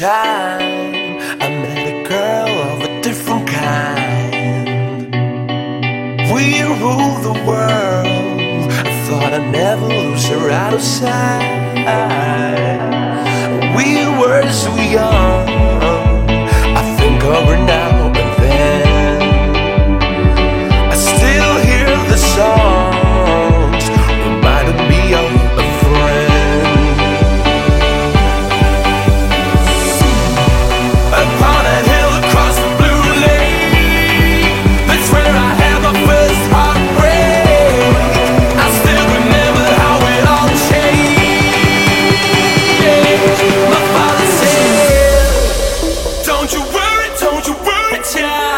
Tchau.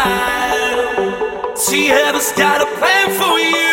Child. See, heaven's got a plan for you.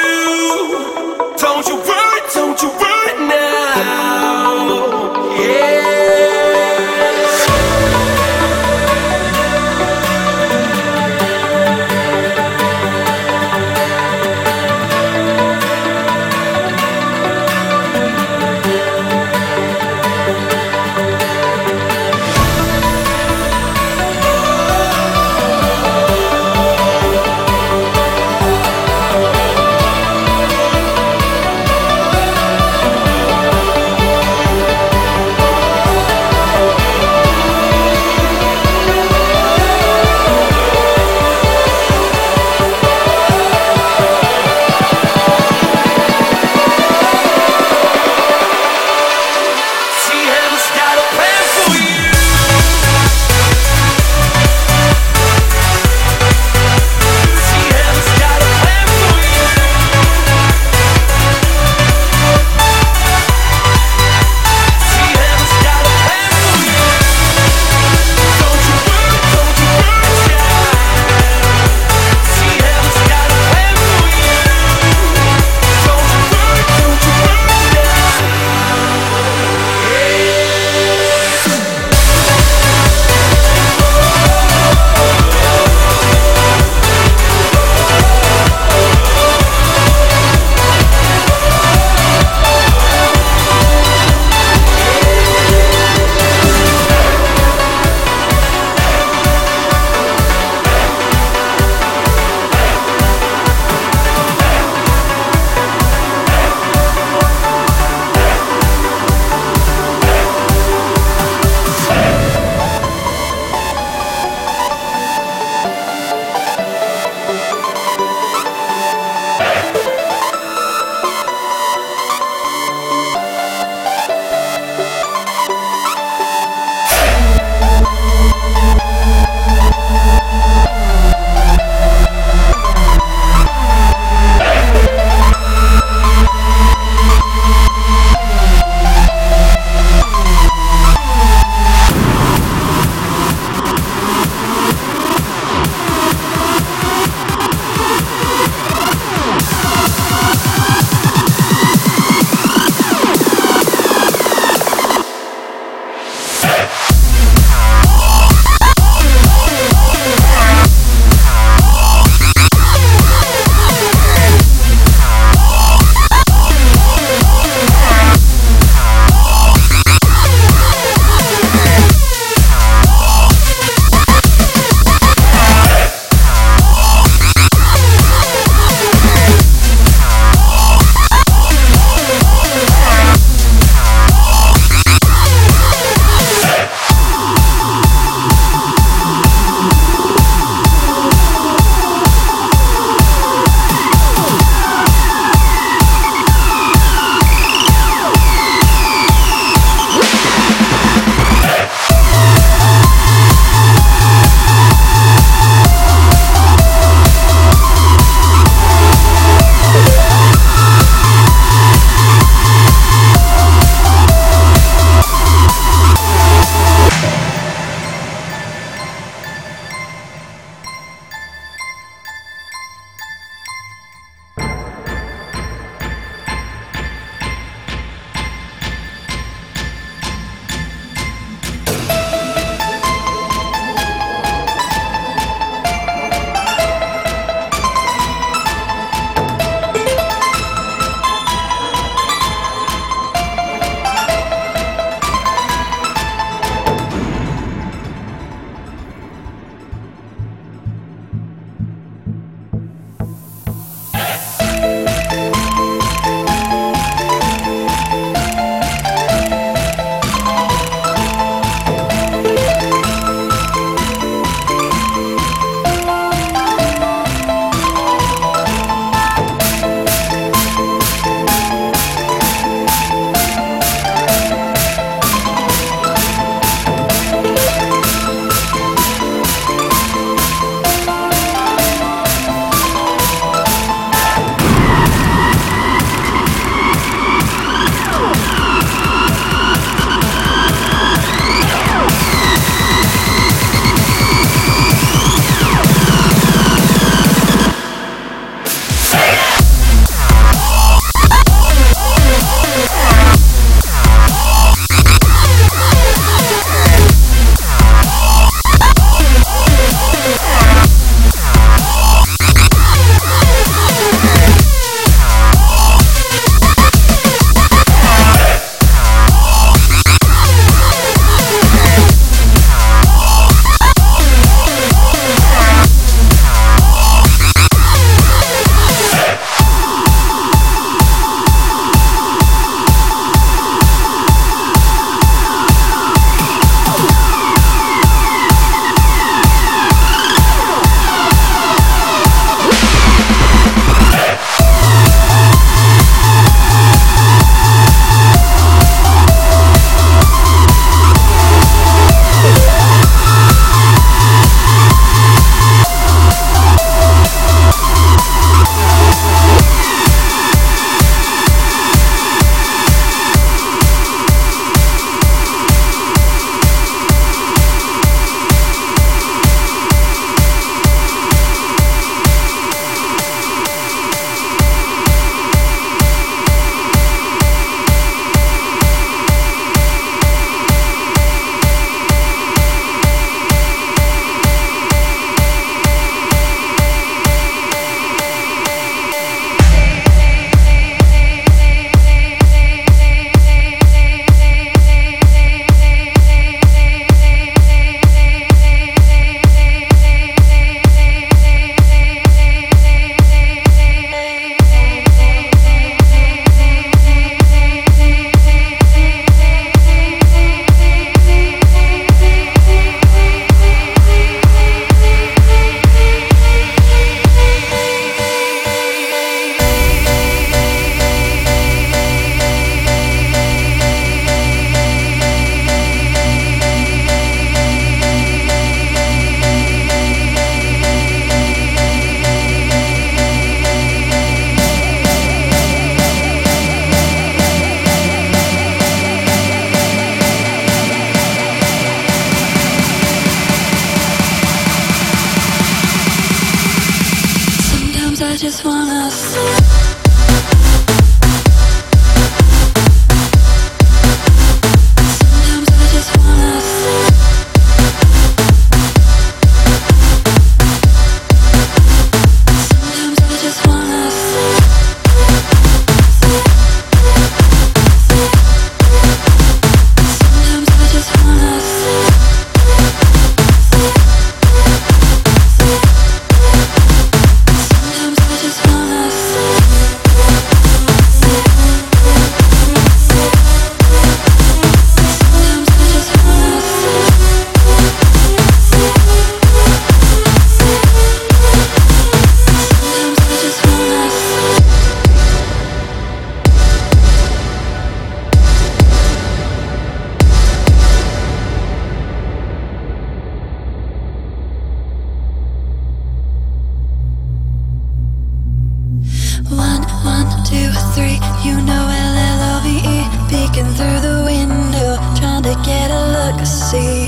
One, two, three, you know L-L-O-V-E Peeking through the window, trying to get a look-see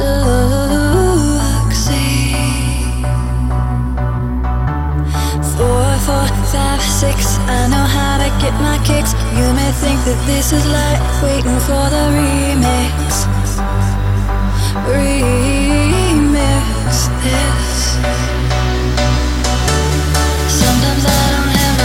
Look-see Four, four, five, six, I know how to get my kicks. You may think that this is like waiting for the remix. Remix this.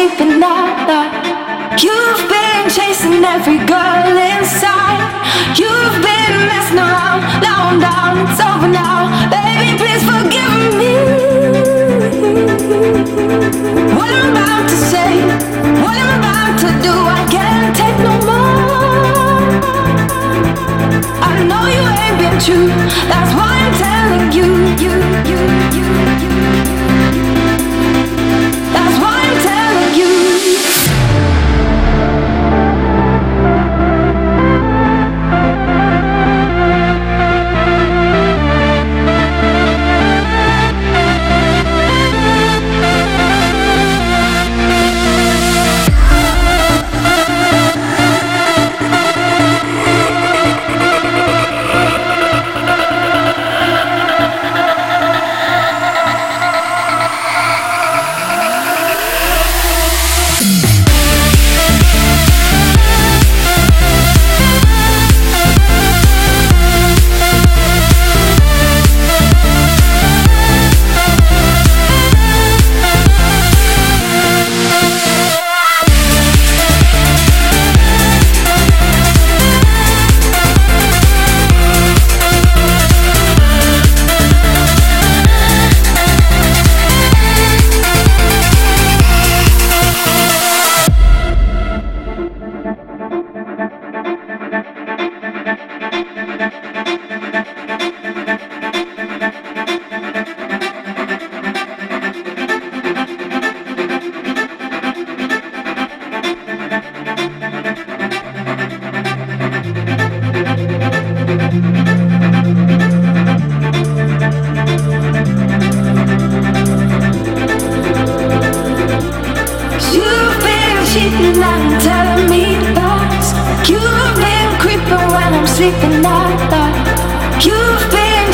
Sleeping night. You've been chasing every girl inside. You've been messing around. Now I'm down, it's over now. Baby, please forgive me. What I'm about to say, what I'm about to do, I can't take no more. I know you ain't been true. That's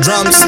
drums.